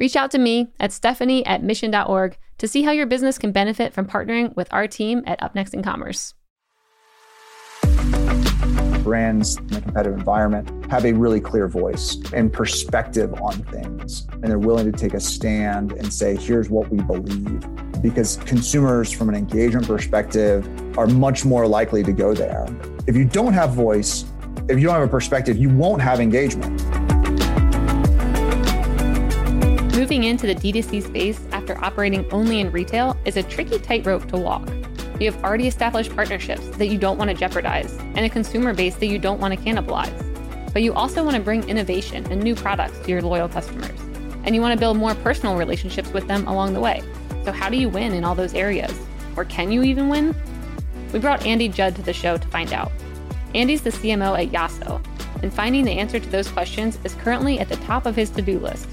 Reach out to me at stephanie at mission.org to see how your business can benefit from partnering with our team at UpNext in Commerce. Brands in a competitive environment have a really clear voice and perspective on things, and they're willing to take a stand and say, here's what we believe. Because consumers, from an engagement perspective, are much more likely to go there. If you don't have voice, if you don't have a perspective, you won't have engagement. Moving into the D2C space after operating only in retail is a tricky tightrope to walk. You have already established partnerships that you don't want to jeopardize and a consumer base that you don't want to cannibalize. But you also want to bring innovation and new products to your loyal customers. And you want to build more personal relationships with them along the way. So, how do you win in all those areas? Or can you even win? We brought Andy Judd to the show to find out. Andy's the CMO at Yasso, and finding the answer to those questions is currently at the top of his to do list.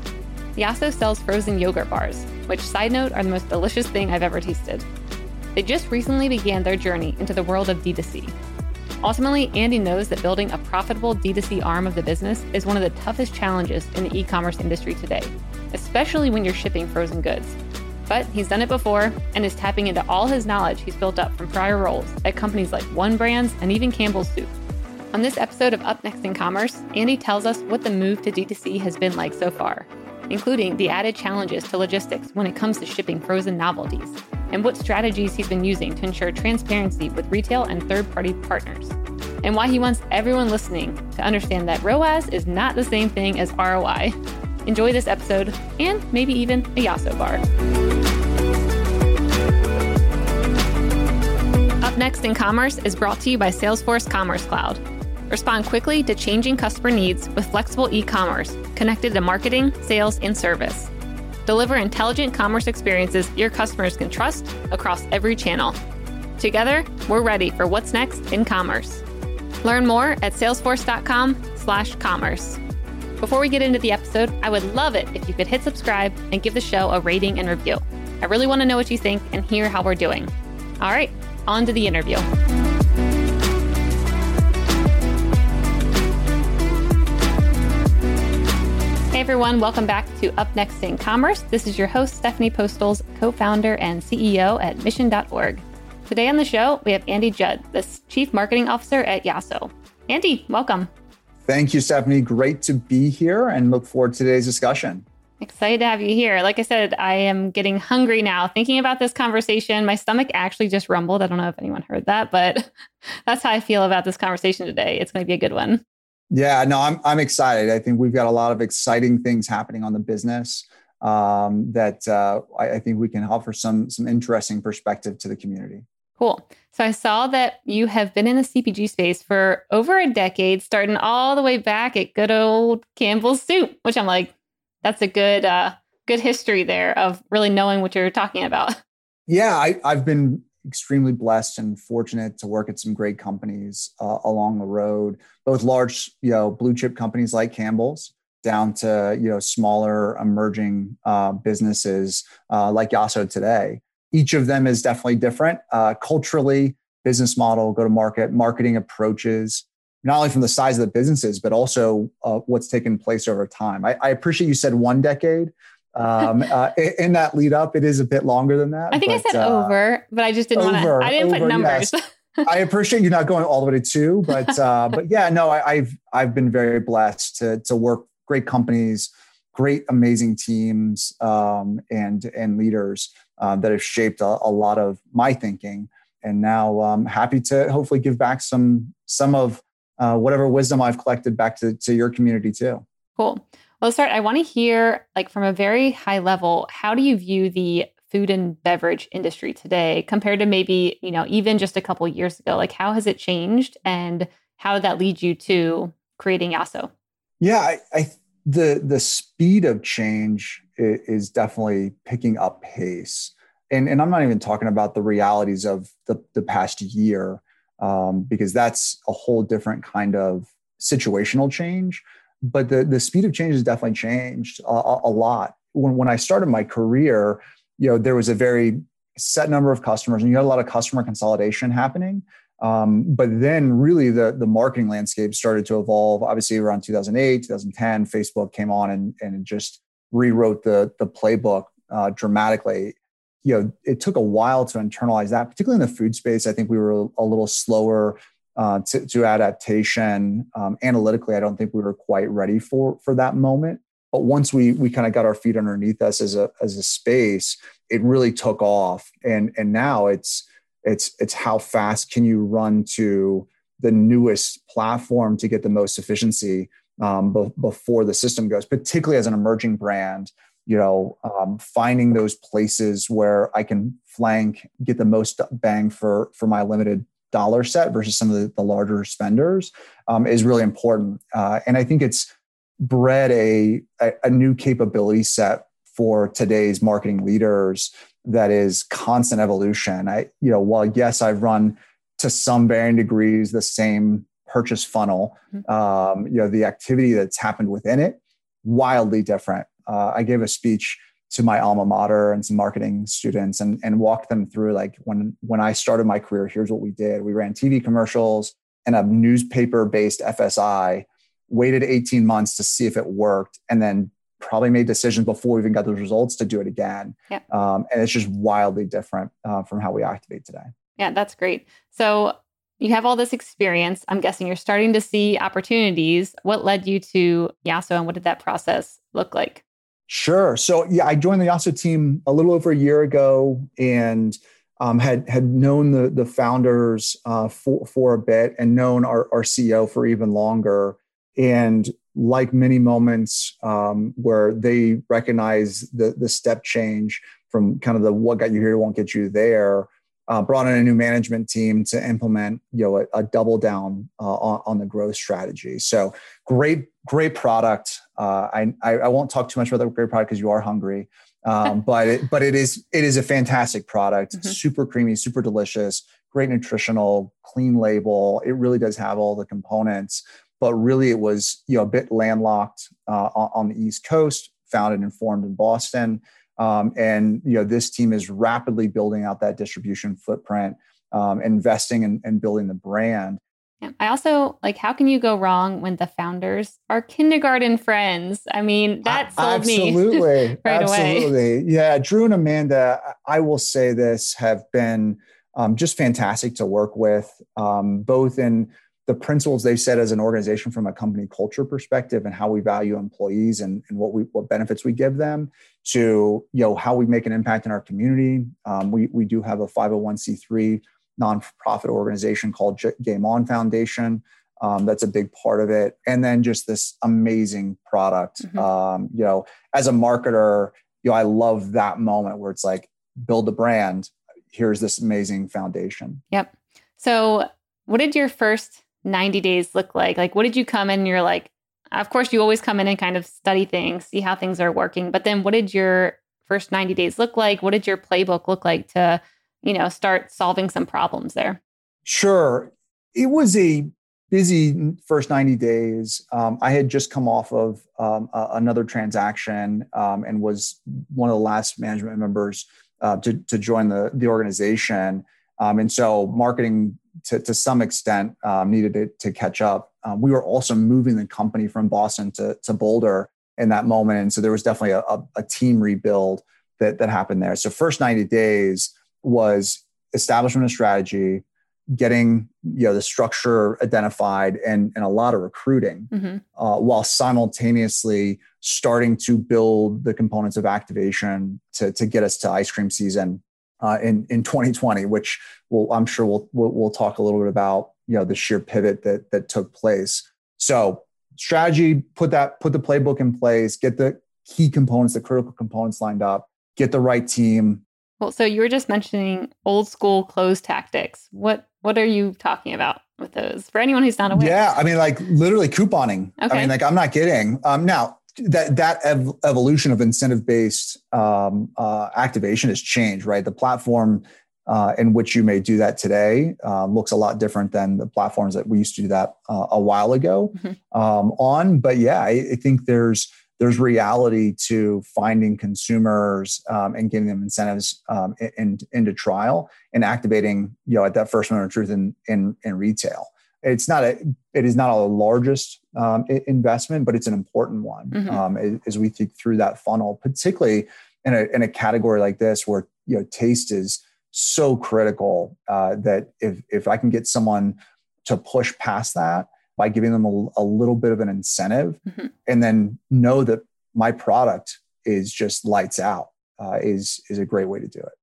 Yasso sells frozen yogurt bars, which, side note, are the most delicious thing I've ever tasted. They just recently began their journey into the world of D2C. Ultimately, Andy knows that building a profitable D2C arm of the business is one of the toughest challenges in the e commerce industry today, especially when you're shipping frozen goods. But he's done it before and is tapping into all his knowledge he's built up from prior roles at companies like One Brands and even Campbell's Soup. On this episode of Up Next in Commerce, Andy tells us what the move to D2C has been like so far including the added challenges to logistics when it comes to shipping frozen novelties, and what strategies he's been using to ensure transparency with retail and third party partners, and why he wants everyone listening to understand that ROAS is not the same thing as ROI. Enjoy this episode and maybe even a Yasso bar. Up next in commerce is brought to you by Salesforce Commerce Cloud. Respond quickly to changing customer needs with flexible e commerce connected to marketing, sales, and service. Deliver intelligent commerce experiences your customers can trust across every channel. Together, we're ready for what's next in commerce. Learn more at salesforce.com/commerce. Before we get into the episode, I would love it if you could hit subscribe and give the show a rating and review. I really want to know what you think and hear how we're doing. All right, on to the interview. Hey everyone, welcome back to Up Next in Commerce. This is your host, Stephanie Postles, co founder and CEO at Mission.org. Today on the show, we have Andy Judd, the Chief Marketing Officer at Yasso. Andy, welcome. Thank you, Stephanie. Great to be here and look forward to today's discussion. Excited to have you here. Like I said, I am getting hungry now thinking about this conversation. My stomach actually just rumbled. I don't know if anyone heard that, but that's how I feel about this conversation today. It's going to be a good one. Yeah, no, I'm I'm excited. I think we've got a lot of exciting things happening on the business um, that uh, I, I think we can offer some some interesting perspective to the community. Cool. So I saw that you have been in the CPG space for over a decade, starting all the way back at good old Campbell's Soup, which I'm like, that's a good uh, good history there of really knowing what you're talking about. Yeah, I, I've been extremely blessed and fortunate to work at some great companies uh, along the road, both large, you know, blue chip companies like Campbell's down to, you know, smaller emerging uh, businesses uh, like Yasso today. Each of them is definitely different uh, culturally, business model, go to market, marketing approaches, not only from the size of the businesses, but also uh, what's taken place over time. I, I appreciate you said one decade um, uh, in that lead up, it is a bit longer than that. I think but, I said uh, over, but I just didn't want to. I didn't over, put numbers. Yes. I appreciate you not going all the way to two, but uh, but yeah, no, I, have I've been very blessed to to work great companies, great amazing teams, um, and and leaders uh, that have shaped a, a, lot of my thinking. And now I'm happy to hopefully give back some some of uh, whatever wisdom I've collected back to to your community too. Cool. Well, start. I want to hear, like, from a very high level, how do you view the food and beverage industry today compared to maybe, you know, even just a couple years ago? Like, how has it changed, and how did that lead you to creating Yasso? Yeah, I, I the the speed of change is definitely picking up pace. And, and I'm not even talking about the realities of the, the past year, um, because that's a whole different kind of situational change. But the, the speed of change has definitely changed a, a lot. When, when I started my career, you know, there was a very set number of customers and you had a lot of customer consolidation happening. Um, but then really the, the marketing landscape started to evolve. Obviously around 2008, 2010, Facebook came on and, and just rewrote the, the playbook uh, dramatically. You know, it took a while to internalize that, particularly in the food space. I think we were a little slower uh, to, to, adaptation. Um, analytically, I don't think we were quite ready for, for that moment. But once we we kind of got our feet underneath us as a as a space, it really took off. And and now it's it's it's how fast can you run to the newest platform to get the most efficiency um, be- before the system goes, particularly as an emerging brand. You know, um, finding those places where I can flank, get the most bang for for my limited dollar set versus some of the, the larger spenders um, is really important. Uh, and I think it's bred a, a, a new capability set for today's marketing leaders that is constant evolution. I, you know, while yes, I've run to some varying degrees the same purchase funnel, mm-hmm. um, you know, the activity that's happened within it, wildly different. Uh, I gave a speech to my alma mater and some marketing students and, and walked them through like when when I started my career, here's what we did. We ran TV commercials and a newspaper based FSI waited 18 months to see if it worked, and then probably made decisions before we even got those results to do it again. Yeah. Um, and it's just wildly different uh, from how we activate today. Yeah, that's great. So you have all this experience. I'm guessing you're starting to see opportunities. What led you to Yasso and what did that process look like? Sure. So yeah, I joined the Yasso team a little over a year ago and um, had had known the the founders uh, for for a bit and known our, our CEO for even longer. And like many moments um, where they recognize the, the step change from kind of the what got you here won't get you there, uh, brought in a new management team to implement you know a, a double down uh, on, on, the growth strategy. So great, great product. Uh, I, I, won't talk too much about the great product because you are hungry, um, but it, but it is it is a fantastic product. Mm-hmm. Super creamy, super delicious, great nutritional, clean label. It really does have all the components but really it was you know a bit landlocked uh, on the East Coast, founded and formed in Boston. Um, and you know this team is rapidly building out that distribution footprint, um, investing and in, in building the brand. I also like how can you go wrong when the founders are kindergarten friends? I mean, that sold absolutely, me right absolutely. away. Yeah, Drew and Amanda, I will say this have been um, just fantastic to work with, um, both in the principles they set as an organization from a company culture perspective and how we value employees and, and what we what benefits we give them to you know how we make an impact in our community. Um, we, we do have a 501c3 nonprofit organization called game on foundation. Um, that's a big part of it. And then just this amazing product. Mm-hmm. um, you know as a marketer you know i love that moment where it's like build a brand. Here's this amazing foundation. Yep. So what did your first 90 days look like? Like, what did you come in you're like, of course, you always come in and kind of study things, see how things are working. But then what did your first 90 days look like? What did your playbook look like to, you know, start solving some problems there? Sure. It was a busy first 90 days. Um, I had just come off of um, another transaction um, and was one of the last management members uh, to, to join the, the organization. Um, and so marketing to, to some extent um, needed to, to, catch up. Um, we were also moving the company from Boston to, to Boulder in that moment. And so there was definitely a, a, a team rebuild that, that happened there. So first 90 days was establishment of strategy, getting you know the structure identified and, and a lot of recruiting mm-hmm. uh, while simultaneously starting to build the components of activation to, to get us to ice cream season uh, in in 2020, which we'll, I'm sure we'll, we'll, we'll talk a little bit about you know the sheer pivot that that took place. So strategy, put that put the playbook in place, get the key components, the critical components lined up, get the right team. Well, so you were just mentioning old school close tactics. What what are you talking about with those? For anyone who's not aware. Yeah, I mean, like literally couponing. Okay. I mean, like I'm not kidding. Um, now that that ev- evolution of incentive based um, uh, activation has changed, right? The platform uh, in which you may do that today um, looks a lot different than the platforms that we used to do that uh, a while ago mm-hmm. um, on. But yeah, I, I, think there's there's reality to finding consumers um, and giving them incentives um, in, in, into trial and activating you know at that first moment of truth in in, in retail. It's not a it is not a largest um, investment, but it's an important one mm-hmm. Um, as we think through that funnel, particularly in a in a category like this where you know taste is so critical uh, that if if I can get someone to push past that by giving them a, a little bit of an incentive, mm-hmm. and then know that my product is just lights out uh, is is a great way to do it.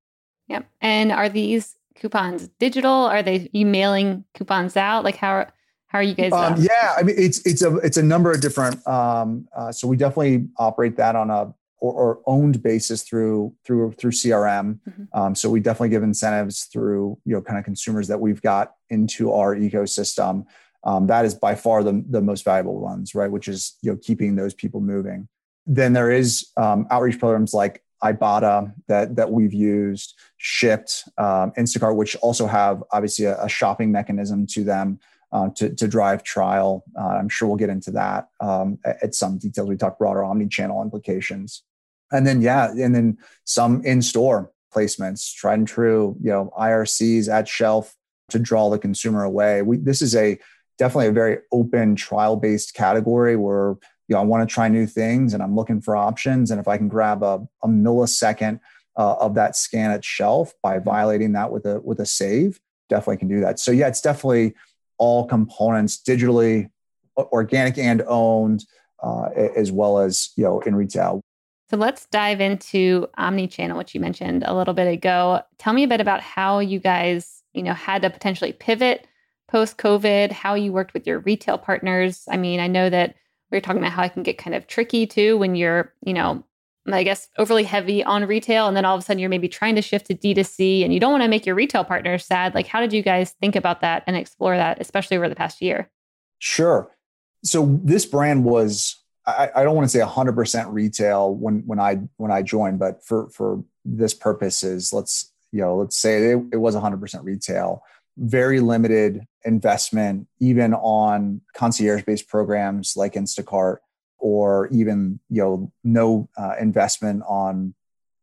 Yep. And are these coupons digital? Are they emailing coupons out? Like how? How are you guys? Um, yeah, I mean it's it's a it's a number of different. Um, uh, so we definitely operate that on a or, or, owned basis through through through CRM. Mm-hmm. Um, so we definitely give incentives through you know kind of consumers that we've got into our ecosystem. Um, that is by far the, the most valuable ones, right? Which is you know keeping those people moving. Then there is um, outreach programs like Ibotta that that we've used, Shipt, um, Instacart, which also have obviously a, a shopping mechanism to them. Uh, to, to drive trial. Uh, I'm sure we'll get into that um, at, some details. We talk broader omni-channel implications and then yeah and then some in-store placements tried and true you know ircs at shelf to draw the consumer away we, this is a definitely a very open trial based category where you know i want to try new things and i'm looking for options and if i can grab a, a millisecond uh, of that scan at shelf by violating that with a with a save definitely can do that so yeah it's definitely all components digitally organic and owned uh, as well as you know in retail so let's dive into omni-channel, which you mentioned a little bit ago. Tell me a bit about how you guys, you know, had to potentially pivot post-COVID, how you worked with your retail partners. I mean, I know that we are talking about how it can get kind of tricky too when you're, you know, I guess overly heavy on retail and then all of a sudden you're maybe trying to shift to D2C and you don't want to make your retail partners sad. Like how did you guys think about that and explore that, especially over the past year? Sure. So this brand was I, I don't want to say 100% retail when when I when I joined, but for for this purposes, let's you know let's say it, it was 100% retail. Very limited investment, even on concierge-based programs like Instacart, or even you know no uh, investment on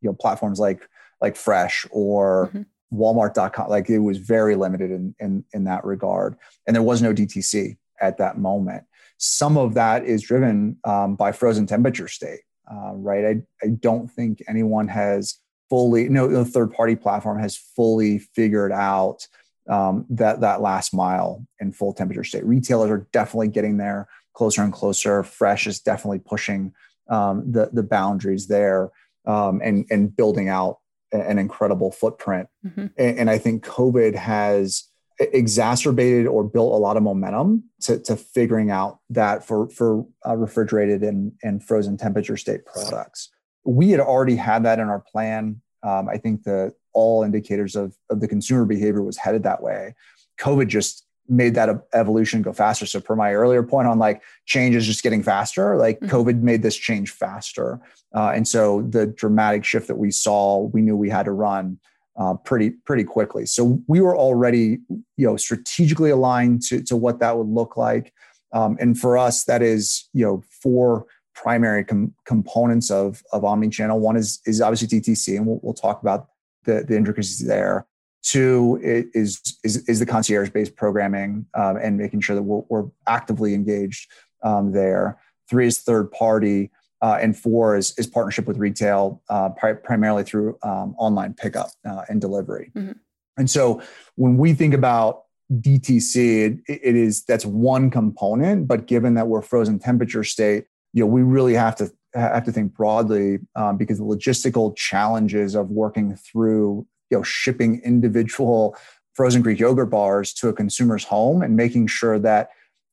you know platforms like like Fresh or mm-hmm. Walmart.com. Like it was very limited in, in in that regard, and there was no DTC at that moment some of that is driven um, by frozen temperature state, uh, right? I, I don't think anyone has fully, no, no third party platform has fully figured out um, that that last mile in full temperature state. Retailers are definitely getting there closer and closer. Fresh is definitely pushing um, the the boundaries there um, and and building out an incredible footprint. Mm-hmm. And, and, I think COVID has exacerbated or built a lot of momentum to, to figuring out that for for uh, refrigerated and, and frozen temperature state products. We had already had that in our plan. Um, I think the all indicators of, of the consumer behavior was headed that way. COVID just made that evolution go faster. So per my earlier point on like change is just getting faster, like mm-hmm. COVID made this change faster. Uh, and so the dramatic shift that we saw, we knew we had to run uh, pretty pretty quickly. So we were already you know strategically aligned to to what that would look like, um, and for us that is you know four primary com- components of of omnichannel. One is is obviously DTC, and we'll, we'll talk about the the intricacies there. Two is is is the concierge based programming um, and making sure that we're, we're actively engaged um, there. Three is third party uh, and four is, is partnership with retail, uh, pri- primarily through um, online pickup uh, and delivery. Mm-hmm. And so when we think about DTC, it, it is that's one component. But given that we're frozen temperature state, you know, we really have to have to think broadly um, because the logistical challenges of working through you know shipping individual frozen Greek yogurt bars to a consumer's home and making sure that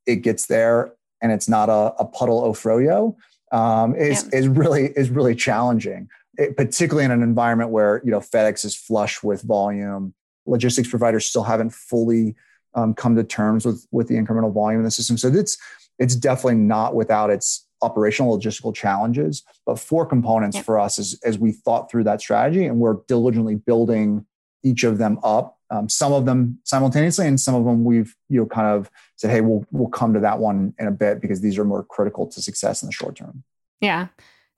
it gets there and it's not a, a puddle of froyo um, is yeah. is really is really challenging, it, particularly in an environment where you know FedEx is flush with volume. Logistics providers still haven't fully um, come to terms with with the incremental volume in the system. So it's it's definitely not without its operational logistical challenges, but four components yeah. for us as, as we thought through that strategy and we're diligently building each of them up. Um, some of them simultaneously, and some of them we've you know kind of said, hey, we'll we'll come to that one in a bit because these are more critical to success in the short term. Yeah.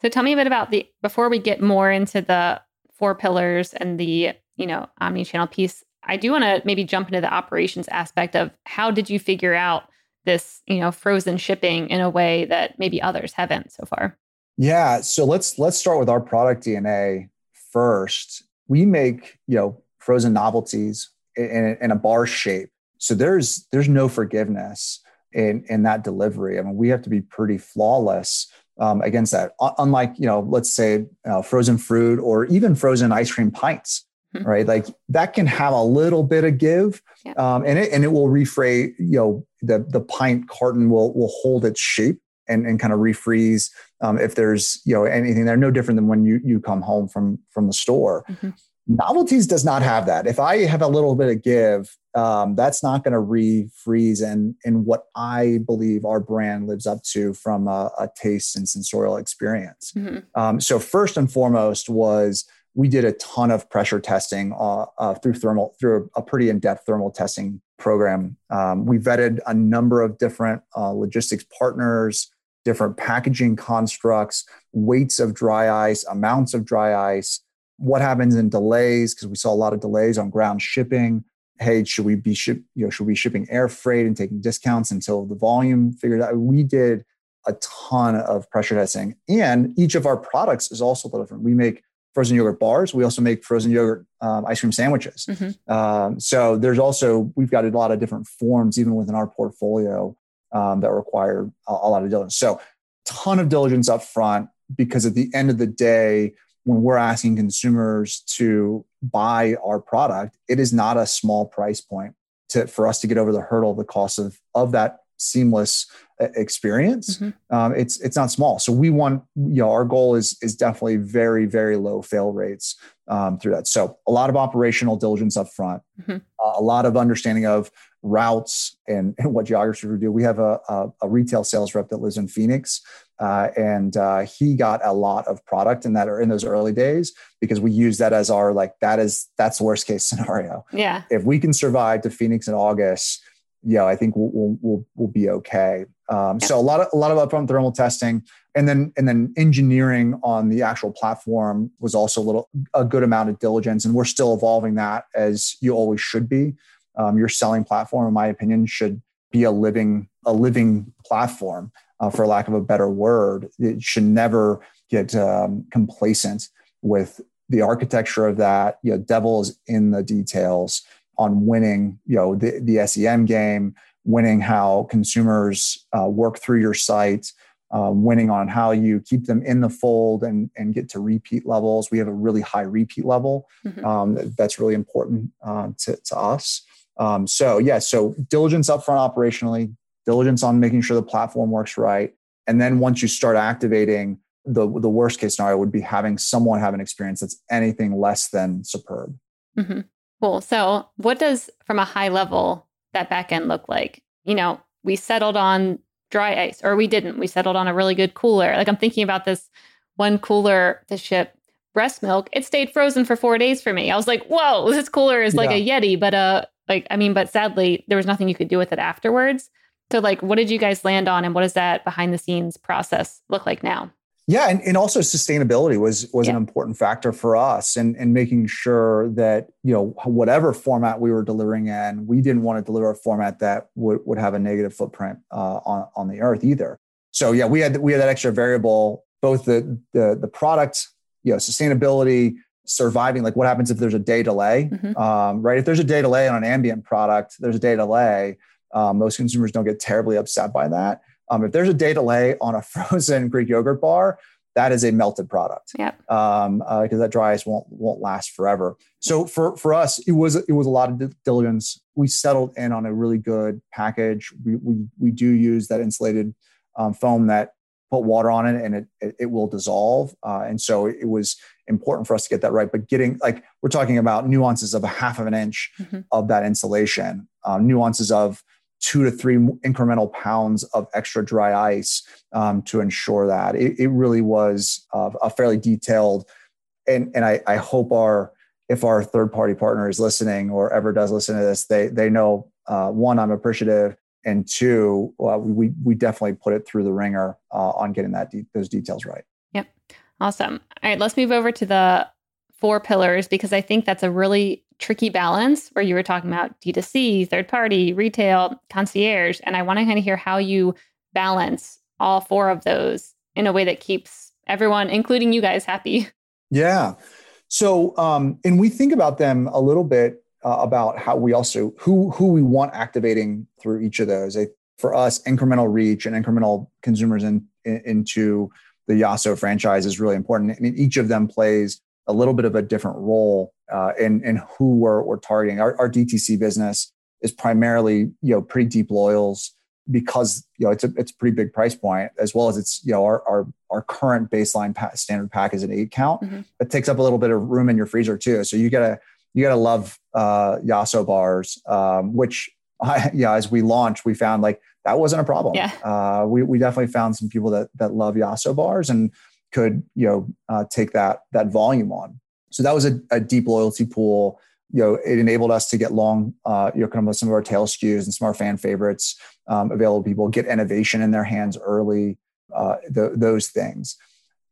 So tell me a bit about the before we get more into the four pillars and the you know omni-channel piece. I do want to maybe jump into the operations aspect of how did you figure out this you know frozen shipping in a way that maybe others haven't so far. Yeah. So let's let's start with our product DNA first. We make you know frozen novelties in, in a bar shape. So there's there's no forgiveness in in that delivery. I mean, we have to be pretty flawless um, against that. Unlike you know, let's say uh, frozen fruit or even frozen ice cream pints. Right? Like that can have a little bit of give, yeah. um, and it and it will refray. You know, the the pint carton will will hold its shape and, and kind of refreeze um, if there's you know anything there. No different than when you you come home from from the store. Mm-hmm. Novelties does not have that. If I have a little bit of give, um, that's not going to refreeze and in what I believe our brand lives up to from a, a taste and sensorial experience. Mm-hmm. Um, so first and foremost was we did a ton of pressure testing uh, uh, through thermal through a pretty in-depth thermal testing program. Um, we vetted a number of different uh, logistics partners, different packaging constructs, weights of dry ice, amounts of dry ice. What happens in delays? Because we saw a lot of delays on ground shipping. Hey should we be ship you know should we be shipping air freight and taking discounts until the volume figured out? We did a ton of pressure testing. And each of our products is also a little different. We make frozen yogurt bars. We also make frozen yogurt um, ice cream sandwiches. Mm-hmm. um, so there's also we've got a lot of different forms even within our portfolio um, that require a, a lot of diligence. So ton of diligence up front because at the end of the day when we're asking consumers to buy our product, it is not a small price point to, for us to get over the hurdle of the cost of, of that seamless experience. Mm-hmm. Um, it's it's not small. So we want, you know, our goal is is definitely very very low fail rates um, through that. So a lot of operational diligence up front, mm-hmm. uh, a lot of understanding of routes and, and what geography we do. We have a, a, a, retail sales rep that lives in Phoenix, uh, and uh, he got a lot of product in that in those early days because we use that as our like that is that's the worst case scenario. Yeah, if we can survive to Phoenix in August, yeah, I think we'll we'll we'll, we'll be okay. Um, yeah. So a lot of a lot of upfront thermal testing, and then and then engineering on the actual platform was also a little a good amount of diligence, and we're still evolving that as you always should be um, your selling platform, in my opinion, should be a living a living platform, uh, for lack of a better word. It should never get um, complacent with the architecture of that. You know, devil is in the details on winning. You know, the the SEM game, winning how consumers uh, work through your site. Uh, winning on how you keep them in the fold and, and get to repeat levels. We have a really high repeat level. Mm-hmm. Um, that's really important uh, to, to us. Um, so yeah, so diligence upfront operationally, diligence on making sure the platform works right, and then once you start activating, the the worst case scenario would be having someone have an experience that's anything less than superb. Mm-hmm. Cool. So what does from a high level that back end look like? You know, we settled on dry ice, or we didn't. We settled on a really good cooler. Like I'm thinking about this one cooler to ship breast milk. It stayed frozen for four days for me. I was like, whoa, this cooler is like yeah. a Yeti, but uh like, I mean, but sadly, there was nothing you could do with it afterwards. So, like, what did you guys land on, and what does that behind the scenes process look like now? Yeah, and, and also sustainability was was yeah. an important factor for us, and and making sure that you know whatever format we were delivering in, we didn't want to deliver a format that would, would have a negative footprint uh, on on the earth either. So yeah, we had we had that extra variable, both the the the product, you know, sustainability, surviving like what happens if there's a day delay mm-hmm. um, right if there's a day delay on an ambient product there's a day delay um, most consumers don't get terribly upset by that um, if there's a day delay on a frozen greek yogurt bar that is a melted product. Yeah um, because uh, that dry ice won't won't last forever. So for for us it was it was a lot of diligence. We settled in on a really good package. We we, we do use that insulated um, foam that put water on it and it it, it will dissolve. Uh, and so it was important for us to get that right. But getting like we're talking about nuances of a half of an inch mm-hmm. of that insulation, um, nuances of two to three incremental pounds of extra dry ice um, to ensure that. It, it really was uh, a fairly detailed, and and I, I hope our if our third party partner is listening or ever does listen to this, they they know uh, one I'm appreciative, and two we we definitely put it through the ringer uh, on getting that de- those details right. Yep, awesome. All right, let's move over to the four pillars because I think that's a really tricky balance where you were talking about D2C, third party, retail, concierge. And I want to kind of hear how you balance all four of those in a way that keeps everyone, including you guys, happy. Yeah. So, um, and we think about them a little bit uh, about how we also who who we want activating through each of those. for us, incremental reach and incremental consumers in, in, into the Yasso franchise is really important, and each of them plays a little bit of a different role uh, in, in who we're, we're targeting. Our, our DTC business is primarily, you know, pretty deep loyals because, you know, it's a, it's a pretty big price point as well as it's, you know, our, our, our current baseline standard pack is an eight count. Mm-hmm. It takes up a little bit of room in your freezer too. So you gotta, you gotta love uh, Yasso bars, um, which I, yeah, as we launched, we found like that wasn't a problem. Yeah. Uh, we, we definitely found some people that, that love Yasso bars and could, you know, uh, take that, that volume on. So that was a, a, deep loyalty pool. You know, it enabled us to get long, uh, you know, kind of some of our tail SKUs and some of our fan favorites um, available people, get innovation in their hands early, uh, the, those things.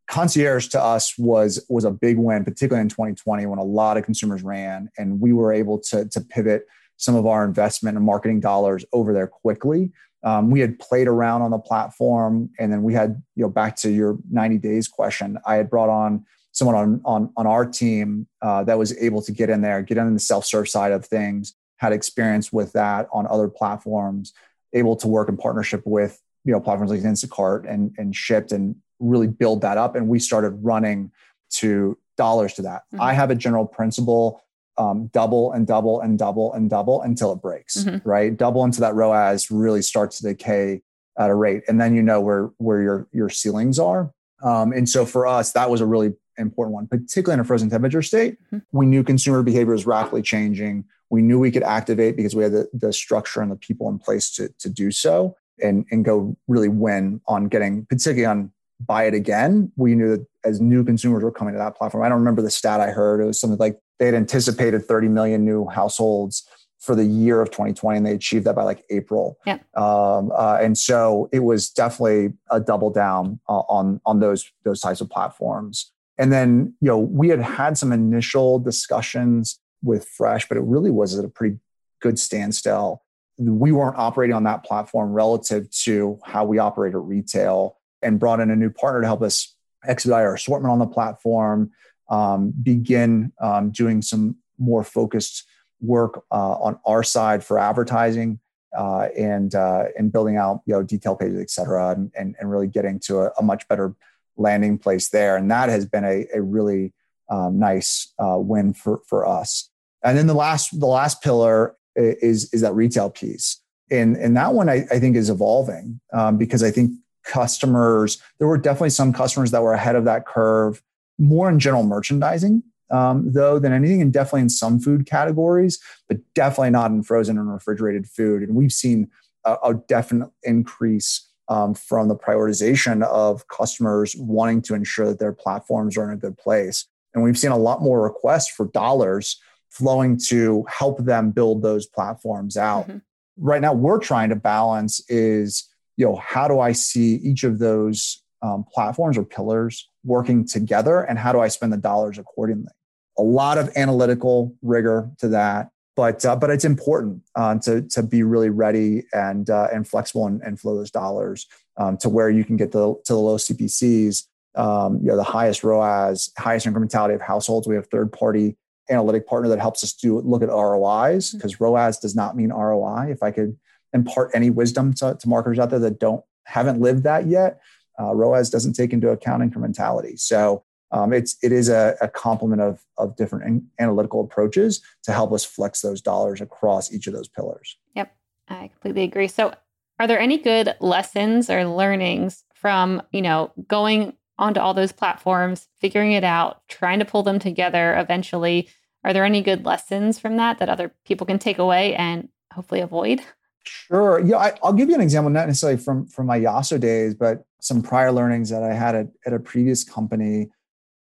Concierge to us was was a big win, particularly in 2020 when a lot of consumers ran, and we were able to to pivot some of our investment and marketing dollars over there quickly. Um, we had played around on the platform, and then we had you know back to your 90 days question. I had brought on someone on on on our team uh, that was able to get in there, get in the self serve side of things, had experience with that on other platforms, able to work in partnership with you know platforms like Instacart and and Shipt and really build that up. And we started running to dollars to that. Mm-hmm. I have a general principle. Um, double and double and double and double until it breaks, mm-hmm. right? Double into that ROAS really starts to decay at a rate, and then you know where where your your ceilings are. Um, and so for us, that was a really important one, particularly in a frozen temperature state. Mm-hmm. We knew consumer behavior was rapidly changing. We knew we could activate because we had the, the structure and the people in place to, to do so and, and go really win on getting, particularly on buy it again. We knew that as new consumers were coming to that platform. I don't remember the stat I heard. It was something like they had anticipated 30 million new households for the year of 2020 and they achieved that by like april yeah. um, uh, and so it was definitely a double down uh, on on those those types of platforms and then, you know, we had had some initial discussions with Fresh, but it really was at a pretty good standstill. We weren't operating on that platform relative to how we operate at retail and brought in a new partner to help us expedite our assortment on the platform, um, begin um, doing some more focused work uh, on our side for advertising uh, and uh, and building out you know detail pages, et cetera, and, and, and really getting to a, a much better landing place there. And that has been a, a really um, nice uh, win for, for us. And then the last, the last pillar is, is that retail piece. And, and that one I, I think is evolving um, because I think customers, there were definitely some customers that were ahead of that curve, more in general merchandising, um, though, than anything, and definitely in some food categories, but definitely not in frozen and refrigerated food. And we've seen a, a definite increase um, from the prioritization of customers wanting to ensure that their platforms are in a good place. And we've seen a lot more requests for dollars flowing to help them build those platforms out. Mm-hmm. Right now, we're trying to balance is, you know, how do I see each of those um, platforms or pillars working together and how do I spend the dollars accordingly? A lot of analytical rigor to that but uh, but it's important uh, to to be really ready and uh, and flexible and, and flow those dollars um, to where you can get the to the low CPCs, um, you know, the highest ROAS, highest incrementality of households. We have third party analytic partner that helps us do look at ROIs because mm-hmm. ROAS does not mean ROI. If I could impart any wisdom to, to marketers out there that don't haven't lived that yet, uh, ROAS doesn't take into account incrementality. So um, it's it is a, a complement of of different analytical approaches to help us flex those dollars across each of those pillars. Yep, I completely agree. So, are there any good lessons or learnings from you know going onto all those platforms, figuring it out, trying to pull them together eventually? Are there any good lessons from that that other people can take away and hopefully avoid? Sure. Yeah, I, will give you an example, not necessarily from from my Yasso days, but some prior learnings that I had at, at a previous company.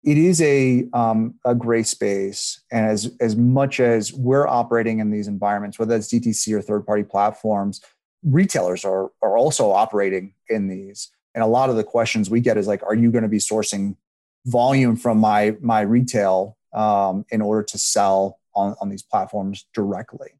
It is a um, a gray space, and as as much as we're operating in these environments, whether it's DTC or third party platforms, retailers are are also operating in these. And a lot of the questions we get is like, are you going to be sourcing volume from my my retail um, in order to sell on, on these platforms directly?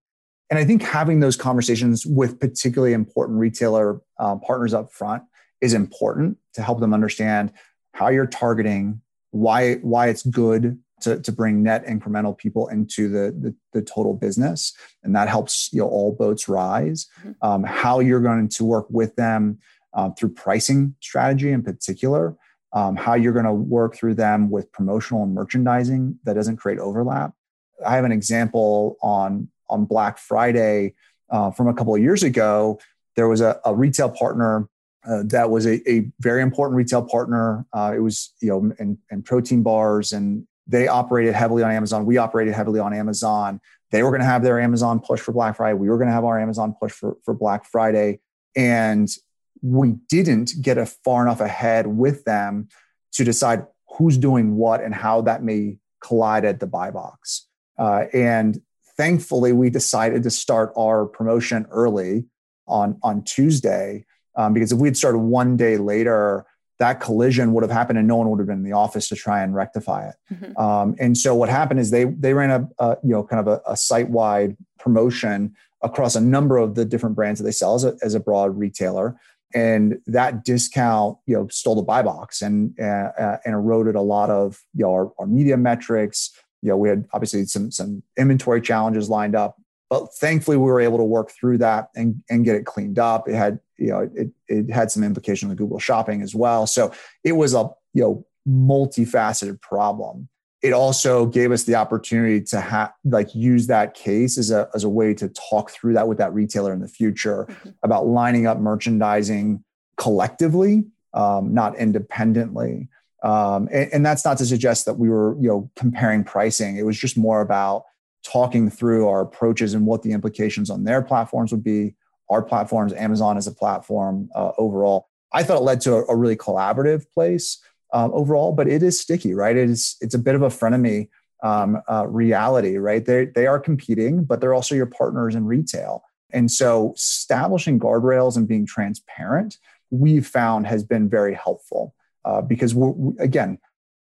And I think having those conversations with particularly important retailer uh, partners up front is important to help them understand how you're targeting, why why it's good to, to bring net incremental people into the, the, the total business, and that helps you know all boats rise. Mm-hmm. Um, how you're going to work with them uh, through pricing strategy in particular, um, how you're going to work through them with promotional and merchandising that doesn't create overlap. I have an example on on Black Friday uh, from a couple of years ago. There was a, a retail partner uh, that was a, a, very important retail partner. Uh, it was you know and, in protein bars, and they operated heavily on Amazon. We operated heavily on Amazon. They were going to have their Amazon push for Black Friday. We were going to have our Amazon push for for Black Friday, and we didn't get a far enough ahead with them to decide who's doing what and how that may collide at the buy box. Uh, and thankfully, we decided to start our promotion early on, on Tuesday um, because if we had started one day later, that collision would have happened and no one would have been in the office to try and rectify it. Mm-hmm. Um, and so what happened is they they ran a, a you know kind of a, a site wide promotion across a number of the different brands that they sell as a, as a broad retailer and that discount you know stole the buy box and uh, uh, and eroded a lot of you know our, our media metrics you know we had obviously some some inventory challenges lined up but thankfully we were able to work through that and, and get it cleaned up. It had you know it, it had some implication with google shopping as well. So it was a you know multifaceted problem. It also gave us the opportunity to have like use that case as a, as a way to talk through that with that retailer in the future mm-hmm. about lining up merchandising collectively um, not independently. Um, and, and, that's not to suggest that we were you know comparing pricing. It was just more about talking through our approaches and what the implications on their platforms would be our platforms amazon as a platform uh, overall i thought it led to a, a really collaborative place um, overall, but it is sticky, right? It is it's a bit of a frenemy um, uh, reality, right? They they are competing, but they're also your partners in retail, and so establishing guardrails and being transparent, we've found has been very helpful uh, because we're, we, again.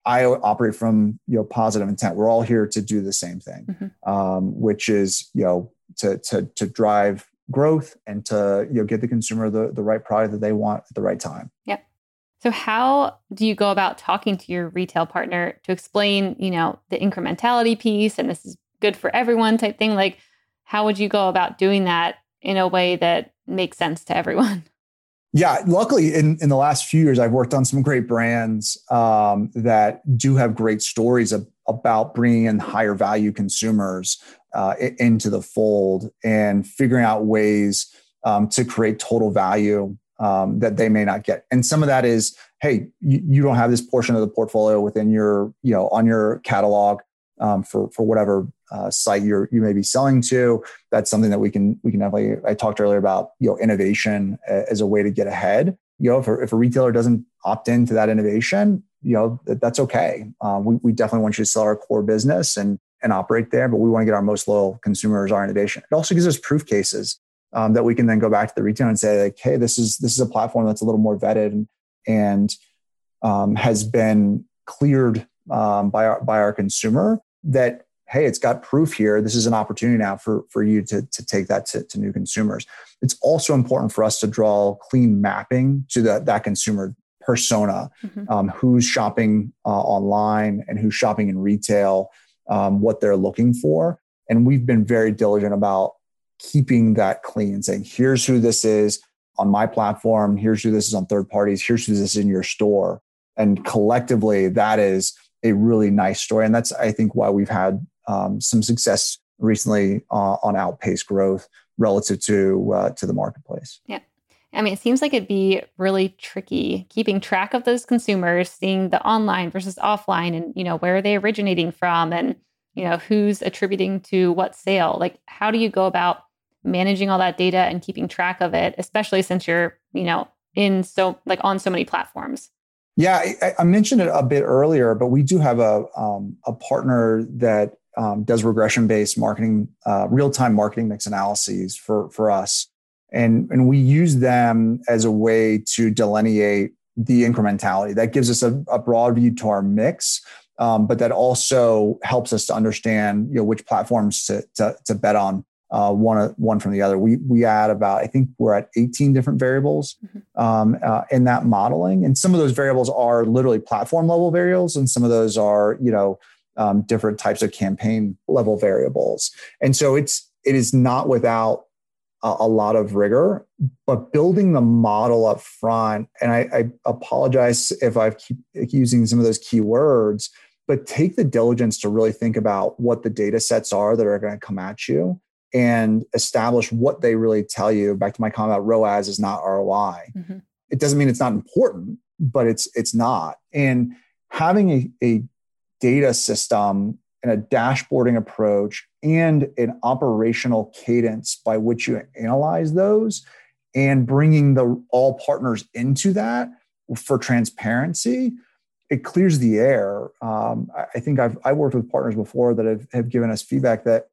I operate from you know positive intent. We're all here to do the same thing, mm-hmm. um, which is you know to to to drive growth and to you know get the consumer the the right product that they want at the right time. Yep. So how do you go about talking to your retail partner to explain, you know, the incrementality piece and this is good for everyone type thing? Like how would you go about doing that in a way that makes sense to everyone? Yeah, luckily in, in the last few years, I've worked on some great brands um, that do have great stories of, about bringing in higher value consumers uh, into the fold and figuring out ways um, to create total value um, that they may not get. And some of that is, hey, you, you, don't have this portion of the portfolio within your, you know, on your catalog um, for for whatever uh, site you're you may be selling to. That's something that we can we can definitely. I talked earlier about you know innovation as a way to get ahead. You know, if a, if a retailer doesn't opt into that innovation, you know that, that's okay. Um, we we definitely want you to sell our core business and and operate there, but we want to get our most loyal consumers our innovation. It also gives us proof cases um, that we can then go back to the retailer and say like, hey, this is this is a platform that's a little more vetted and, and um, has been cleared um, by our by our consumer that hey, it's got proof here. This is an opportunity now for for you to to take that to, to new consumers. It's also important for us to draw clean mapping to that that consumer persona, mm-hmm. um, who's shopping uh, online and who's shopping in retail, um, what they're looking for. And we've been very diligent about keeping that clean, saying, here's who this is on my platform, here's who this is on third parties, here's who this is in your store. And collectively, that is a really nice story. And that's, I think, why we've had um, some success recently uh, on outpaced growth relative to uh, to the marketplace. Yeah. I mean, it seems like it'd be really tricky keeping track of those consumers, seeing the online versus offline, and you know where are they originating from, and you know who's attributing to what sale. Like, how do you go about managing all that data and keeping track of it, especially since you're, you know, in so like on so many platforms? Yeah, I, I mentioned it a bit earlier, but we do have a um, a partner that um, does regression based marketing, uh, real time marketing mix analyses for for us, and and we use them as a way to delineate the incrementality. That gives us a, a broad view to our mix, um, but that also helps us to understand you know which platforms to to, to bet on uh, one one from the other. We we add about I think we're at 18 different variables mm-hmm. um, uh, in that modeling, and some of those variables are literally platform level variables, and some of those are you know um, different types of campaign level variables. And so it's it is not without a, a lot of rigor, but building the model up front. And I, I apologize if I keep using some of those keywords, but take the diligence to really think about what the data sets are that are going to come at you and establish what they really tell you. Back to my comment about ROAS is not ROI. Mm-hmm. It doesn't mean it's not important, but it's it's not. And having a, a data system and a dashboarding approach and an operational cadence by which you analyze those and bringing the all partners into that for transparency it clears the air. Um, i think i've i worked with partners before that have, have given us feedback that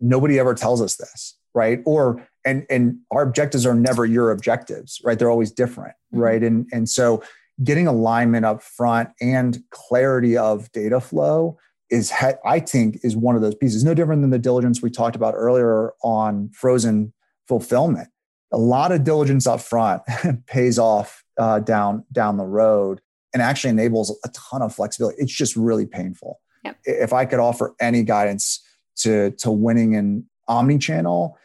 nobody ever tells us this right? Or and and our objectives are never your objectives right? They're always different mm-hmm. right? And and so getting alignment up front and clarity of data flow is i think is one of those pieces. No different than the diligence we talked about earlier on frozen fulfillment. A lot of diligence up front pays off uh, down down the road and actually enables a ton of flexibility. It's just really painful. Yep. if i could offer any guidance to to winning in omni-channel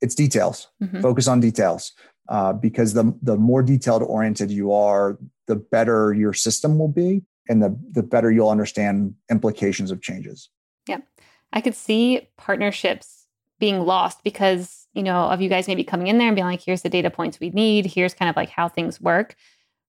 it's details. Mm-hmm. focus on details uh, because the the more detailed oriented you are the better your system will be and the the better you'll understand implications of changes. Yeah i could see partnerships being lost because you know of you guys maybe coming in there and being like here's the data points we need. Here's kind of like how things work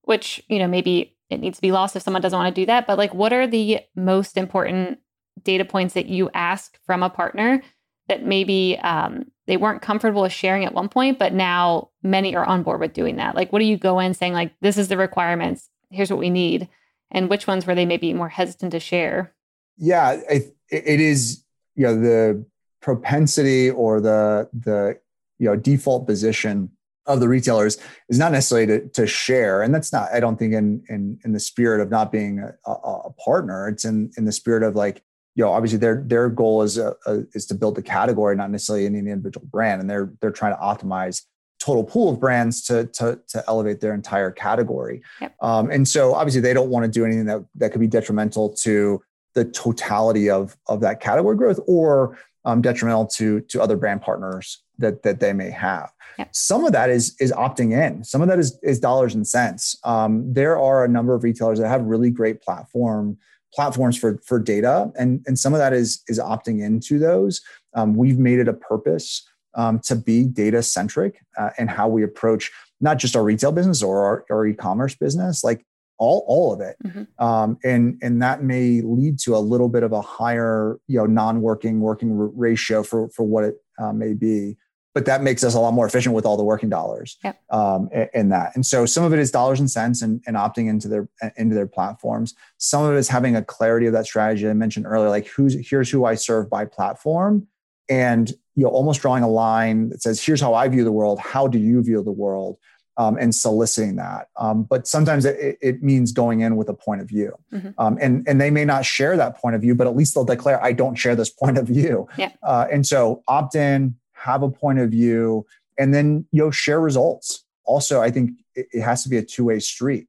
which you know maybe it needs to be lost if someone doesn't want to do that but like what are the most important data points that you ask from a partner that maybe um, they weren't comfortable with sharing at one point, but now many are on board with doing that. Like, what do you go in saying, like, this is the requirements, here's what we need? And which ones were they maybe more hesitant to share? Yeah, it, it is, you know, the propensity or the, the, you know, default position of the retailers is not necessarily to, to share and that's not i don't think in in in the spirit of not being a, a, partner it's in in the spirit of like you know obviously their their goal is a, a, is to build the category not necessarily any individual brand and they're they're trying to optimize total pool of brands to to, to elevate their entire category yep. um, and so obviously they don't want to do anything that that could be detrimental to the totality of of that category growth or um, detrimental to to other brand partners that that they may have. Yep. Some of that is is opting in. Some of that is is dollars and cents. Um, there are a number of retailers that have really great platform platforms for for data, and and some of that is is opting into those. Um, we've made it a purpose um, to be data centric uh, and how we approach not just our retail business or our, our e-commerce business, like all all of it, mm-hmm. um, and and that may lead to a little bit of a higher you know non-working working ratio for for what it uh, may be but that makes us a lot more efficient with all the working dollars yep. um, in that. And so some of it is dollars and cents and, and opting into their into their platforms. Some of it is having a clarity of that strategy. I mentioned earlier, like who's here's who I serve by platform, and you know almost drawing a line that says here's how I view the world. How do you view the world? Um, and soliciting that. Um, but sometimes it, it, means going in with a point of view. Mm-hmm. Um, and, and they may not share that point of view, but at least they'll declare, I don't share this point of view. Yeah. Uh, and so opt in, have a point of view, and then you know share results. Also, I think it, has to be a two-way street.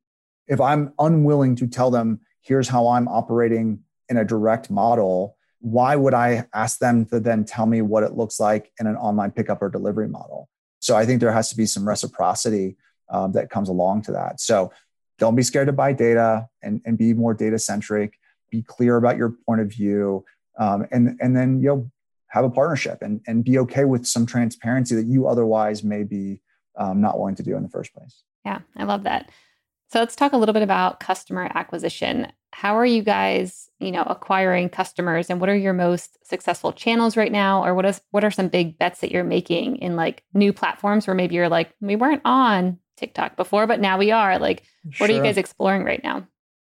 If I'm unwilling to tell them, here's how I'm operating in a direct model, why would I ask them to then tell me what it looks like in an online pickup or delivery model? So I think there has to be some reciprocity um, that comes along to that. So don't be scared to buy data and, and be more data centric. Be clear about your point of view, um, and and then you know have a partnership and, and be okay with some transparency that you otherwise may be um, not willing to do in the first place. Yeah, I love that. So let's talk a little bit about customer acquisition. How are you guys, you know, acquiring customers and what are your most successful channels right now or what is what are some big bets that you're making in like new platforms where maybe you're like we weren't on TikTok before but now we are. Like what sure. are you guys exploring right now?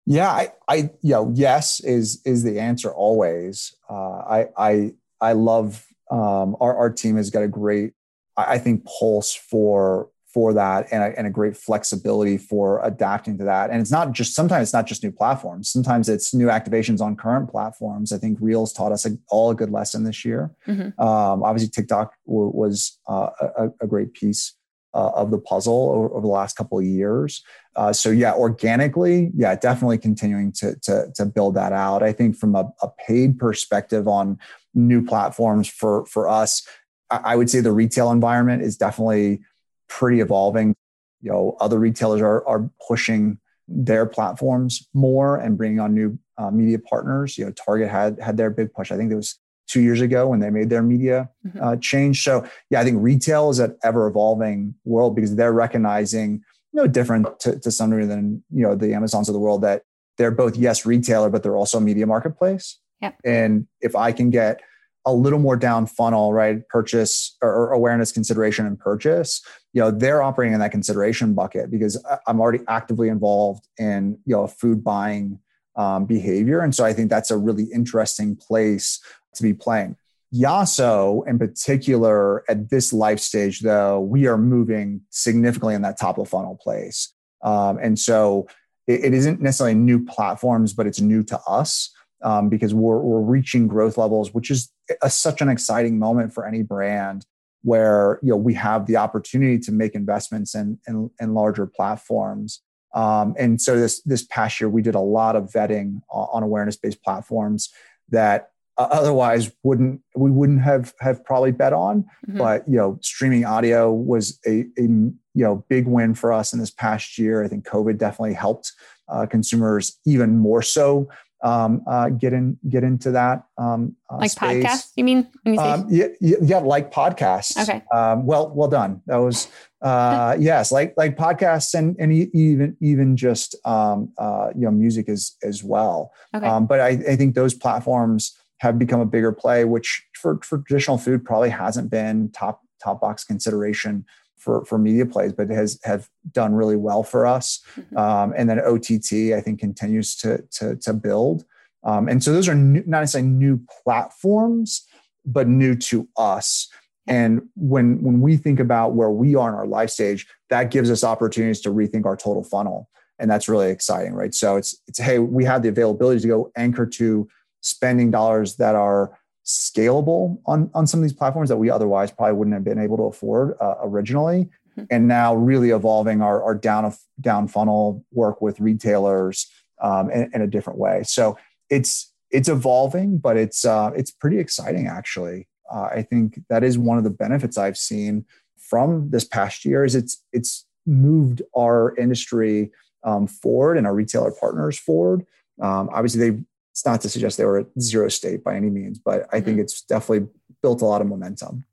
Yeah, I, I, you know, yes is is the answer always. Uh, I, I, I love um, our our team has got a great, I think, pulse for for that and a, and a great flexibility for adapting to that. And it's not just sometimes it's not just new platforms. Sometimes it's new activations on current platforms. I think Reels taught us a, all a good lesson this year. Mm-hmm. Um, obviously, TikTok w- was uh, a, a, great piece uh, of the puzzle over, over, the last couple of years. Uh, so yeah, organically, yeah, definitely continuing to, to, to build that out. I think from a, a, paid perspective on new platforms for for us, I, would say the retail environment is definitely pretty evolving. You know, other retailers are are pushing their platforms more and bringing on new uh, media partners. You know, Target had had their big push. I think it was two years ago when they made their media mm-hmm. uh, change. So yeah, I think retail is an ever evolving world because they're recognizing no different to, to some degree than you know the Amazons of the world that they're both yes retailer but they're also a media marketplace. Yep. And if I can get a little more down funnel, right? Purchase or awareness, consideration, and purchase. You know, they're operating in that consideration bucket because I'm already actively involved in you know food buying um, behavior, and so I think that's a really interesting place to be playing. Yasso, in particular, at this life stage, though, we are moving significantly in that top of funnel place. Um, and so it, it isn't necessarily new platforms, but it's new to us um, because we're, we're reaching growth levels, which is a, such an exciting moment for any brand where you know we have the opportunity to make investments in, in, in larger platforms. Um, and so this this past year, we did a lot of vetting on awareness based platforms that uh, otherwise wouldn't we wouldn't have have probably bet on mm-hmm. but you know streaming audio was a, a you know big win for us in this past year i think covid definitely helped uh, consumers even more so um, uh, get in get into that um, uh, like space. podcasts you mean you um, yeah, yeah like podcasts okay um, well well done that was uh, yes like like podcasts and and even even just um, uh, you know music as as well okay. Um, but I, I think those platforms have become a bigger play, which for, for traditional food probably hasn't been top top box consideration for for media plays, but has have done really well for us. Mm-hmm. Um, and then OTT, I think, continues to to, to build. Um, and so those are new, not necessarily new platforms, but new to us. And when when we think about where we are in our life stage, that gives us opportunities to rethink our total funnel, and that's really exciting, right? So it's it's hey, we have the availability to go anchor to spending dollars that are scalable on, on some of these platforms that we otherwise probably wouldn't have been able to afford uh, originally. Mm-hmm. And now really evolving our, our down, of, down funnel work with retailers um, in, in, a different way. So it's, it's evolving, but it's, uh, it's pretty exciting actually. Uh, I think that is one of the benefits I've seen from this past year is it's, it's moved our industry um, forward and our retailer partners forward. Um, obviously, they it's not to suggest they were at zero state by any means, but I think mm-hmm. it's definitely built a lot of momentum.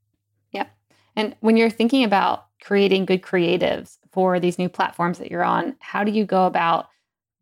Yeah. And when you're thinking about creating good creatives for these new platforms that you're on, how do you go about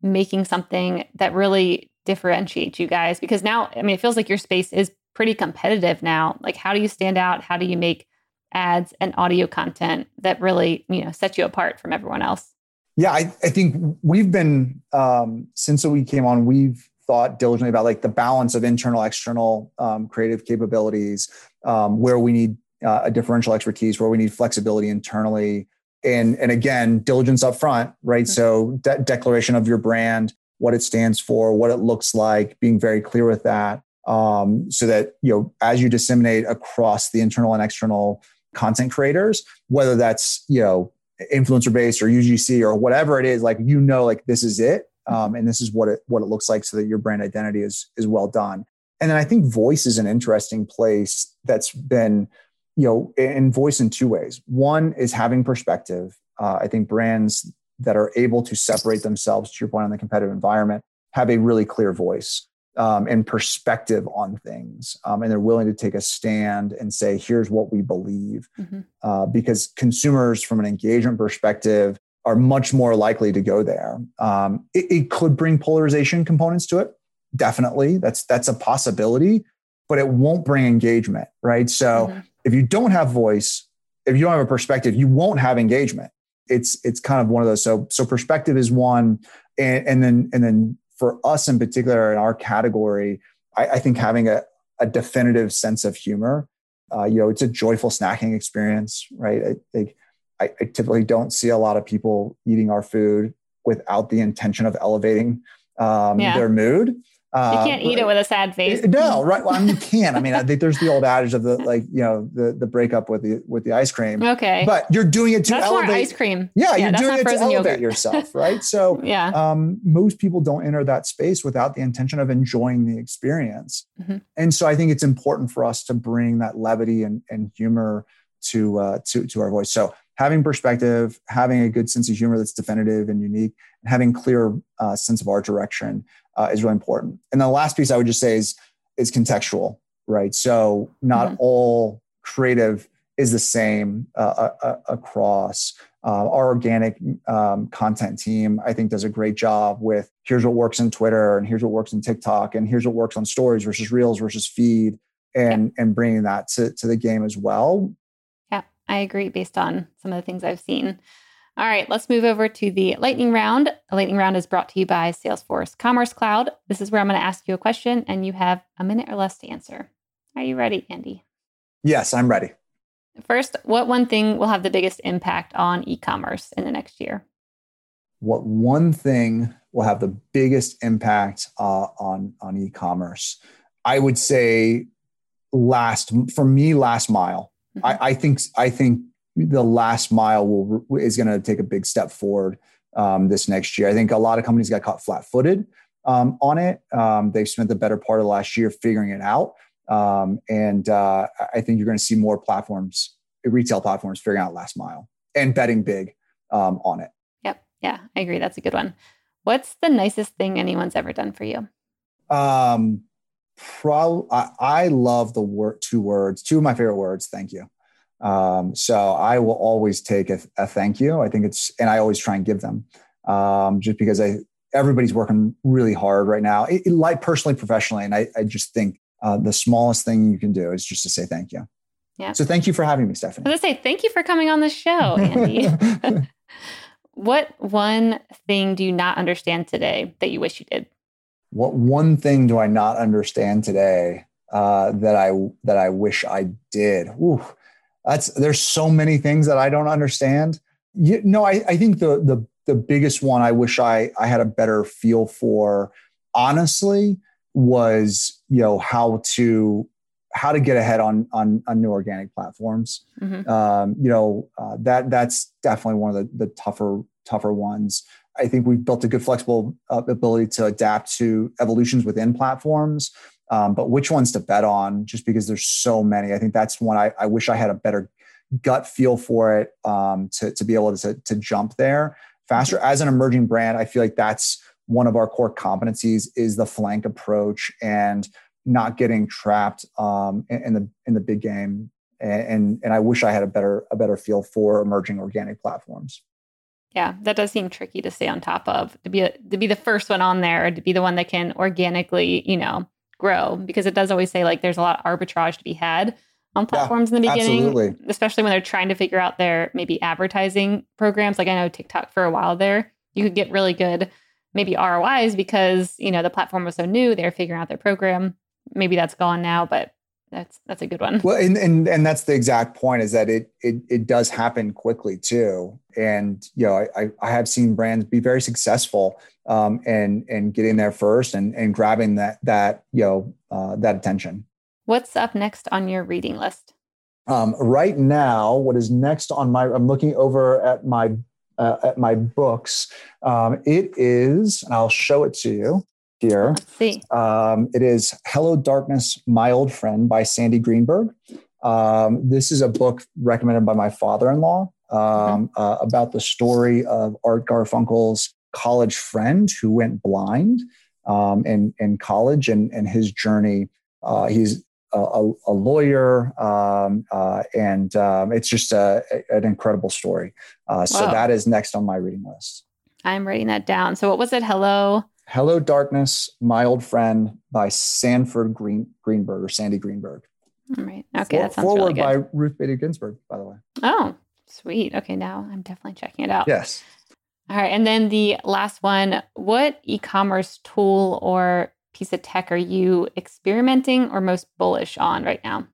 making something that really differentiates you guys? Because now, I mean, it feels like your space is pretty competitive now. Like, how do you stand out? How do you make ads and audio content that really, you know, sets you apart from everyone else? Yeah, I, I think we've been um, since we came on, we've thought diligently about like the balance of internal external um, creative capabilities um, where we need uh, a differential expertise where we need flexibility internally and and again diligence up front right mm-hmm. so de- declaration of your brand what it stands for what it looks like being very clear with that um, so that you know as you disseminate across the internal and external content creators whether that's you know influencer based or ugc or whatever it is like you know like this is it um, and this is what it what it looks like so that your brand identity is is well done. And then i think voice is an interesting place that's been you know in voice in two ways. One is having perspective. Uh, i think brands that are able to separate themselves to your point on the competitive environment have a really clear voice um, and perspective on things um, and they're willing to take a stand and say here's what we believe. Mm-hmm. uh, because consumers from an engagement perspective are much more likely to go there. Um, it, it could bring polarization components to it. Definitely, that's that's a possibility, but it won't bring engagement, right? So mm-hmm. if you don't have voice, if you don't have a perspective, you won't have engagement. It's it's kind of one of those. So so perspective is one, and, and then and then for us in particular in our category, I, I think having a, a definitive sense of humor, uh, you know, it's a joyful snacking experience, right? I think I, I typically don't see a lot of people eating our food without the intention of elevating um, yeah. their mood. Uh, you can't eat it with a sad face. No, right? Well, I mean, you can. I mean, I think there's the old adage of the like, you know, the the breakup with the with the ice cream. Okay, but you're doing it to that's elevate ice cream. Yeah, yeah you're doing it to elevate yogurt. yourself, right? So, yeah, um, most people don't enter that space without the intention of enjoying the experience, mm-hmm. and so I think it's important for us to bring that levity and, and humor to uh, to to our voice. So having perspective, having a good sense of humor that's definitive and unique, and having clear uh, sense of art direction uh, is really important. And the last piece I would just say is is contextual, right? So not mm-hmm. all creative is the same uh, uh, uh across. Uh, our organic um, content team, I think, does a great job with here's what works in Twitter and here's what works in TikTok and here's what works on stories versus reels versus feed and yeah. and bringing that to, to the game as well. I agree based on some of the things I've seen. All right, let's move over to the lightning round. The lightning round is brought to you by Salesforce Commerce Cloud. This is where I'm going to ask you a question and you have a minute or less to answer. Are you ready, Andy? Yes, I'm ready. First, what one thing will have the biggest impact on e commerce in the next year? What one thing will have the biggest impact uh, on, on e commerce? I would say last, for me, last mile. Mm-hmm. I, I think I think the last mile will is going to take a big step forward um, this next year. I think a lot of companies got caught flat-footed um, on it. Um, they've spent the better part of last year figuring it out, um, and uh, I think you're going to see more platforms, retail platforms, figuring out last mile and betting big um, on it. Yep, yeah, I agree. That's a good one. What's the nicest thing anyone's ever done for you? Um, pro- I, I love the word two words, two of my favorite words. Thank you. Um, so I will always take a, a, thank you. I think it's, and I always try and give them um, just because I, everybody's working really hard right now, it, it, like personally, professionally. And I, I just think uh, the smallest thing you can do is just to say thank you. Yeah. So thank you for having me, Stephanie. I was gonna say thank you for coming on the show, Andy. what one thing do you not understand today that you wish you did? What one thing do I not understand today uh, that I that I wish I did? Ooh, that's there's so many things that I don't understand. You, no, I, I think the the the biggest one I wish I I had a better feel for, honestly, was you know how to how to get ahead on on, on new organic platforms. Mm-hmm. Um, you know uh, that that's definitely one of the the tougher tougher ones. I think we've built a good flexible uh, ability to adapt to evolutions within platforms. Um, but which ones to bet on, just because there's so many. I think that's one I, I wish I had a better gut feel for it um, to, to be able to, to jump there faster. As an emerging brand, I feel like that's one of our core competencies is the flank approach and not getting trapped um, in, in, the in the big game. And, and and I wish I had a better a better feel for emerging organic platforms. Yeah, that does seem tricky to stay on top of to be a, to be the first one on there, to be the one that can organically, you know, grow because it does always say like there's a lot of arbitrage to be had on platforms yeah, in the beginning, absolutely. especially when they're trying to figure out their maybe advertising programs. Like I know TikTok for a while there, you could get really good maybe ROIs because you know the platform was so new, they're figuring out their program. Maybe that's gone now, but that's that's a good one. Well, and and and that's the exact point is that it it it does happen quickly too. And you know, I I have seen brands be very successful um, and and getting there first and and grabbing that that you know uh, that attention. What's up next on your reading list? Um, right now, what is next on my? I'm looking over at my uh, at my books. Um, it is, and I'll show it to you here. Um, it is Hello Darkness, My Old Friend by Sandy Greenberg. Um, this is a book recommended by my father-in-law um, mm-hmm. uh, about the story of Art Garfunkel's college friend who went blind um, in, in college and, and his journey. Uh, he's a, a lawyer, um, uh, and um, it's just a, an incredible story. Uh, so that is next on my reading list. I'm writing that down. So what was it? Hello. Hello, Darkness, My Old Friend by Sanford Green, Greenberg or Sandy Greenberg. All right. Okay. For, that sounds foreword really by Ruth Bader Ginsburg, by the way. Oh, sweet. Okay. Now I'm definitely checking it out. Yes. All right. And then the last one what e commerce tool or piece of tech are you experimenting or most bullish on right now?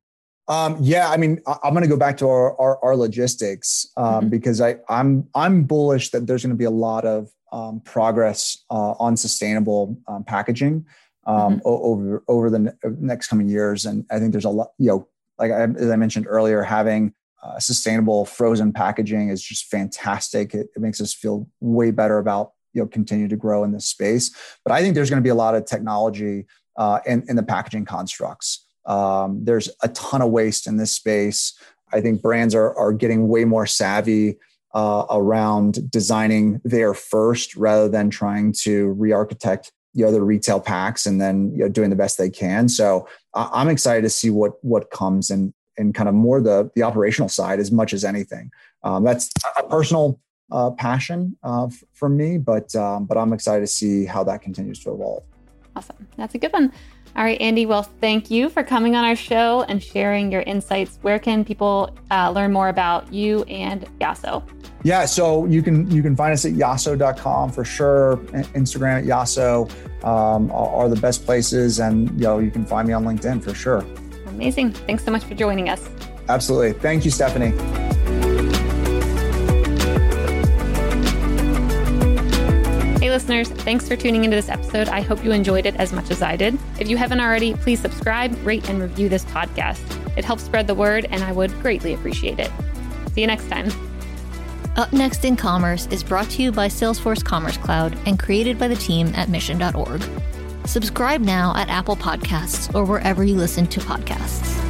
Um, yeah, I mean, I'm going to go back to our our, our logistics um, mm-hmm. because I I'm I'm bullish that there's going to be a lot of um, progress uh, on sustainable um, packaging um, mm-hmm. over over the next coming years, and I think there's a lot. You know, like I, as I mentioned earlier, having uh, sustainable frozen packaging is just fantastic. It, it makes us feel way better about you know continue to grow in this space. But I think there's going to be a lot of technology uh, in, in the packaging constructs. Um, there's a ton of waste in this space. I think brands are, are getting way more savvy uh, around designing there first rather than trying to re-architect the retail packs and then you know doing the best they can. So I'm excited to see what what comes and and kind of more the the operational side as much as anything. Um, that's a personal uh, passion uh, f- for me, but um, but I'm excited to see how that continues to evolve. Awesome, that's a good one. All right, Andy. Well, thank you for coming on our show and sharing your insights. Where can people uh, learn more about you and Yasso? Yeah, so you can you can find us at yasso.com for sure. Instagram at yasso um, are, are the best places, and you know you can find me on LinkedIn for sure. Amazing. Thanks so much for joining us. Absolutely. Thank you, Stephanie. Listeners, thanks for tuning into this episode. I hope you enjoyed it as much as I did. If you haven't already, please subscribe, rate, and review this podcast. It helps spread the word, and I would greatly appreciate it. See you next time. Up Next in Commerce is brought to you by Salesforce Commerce Cloud and created by the team at mission.org. Subscribe now at Apple Podcasts or wherever you listen to podcasts.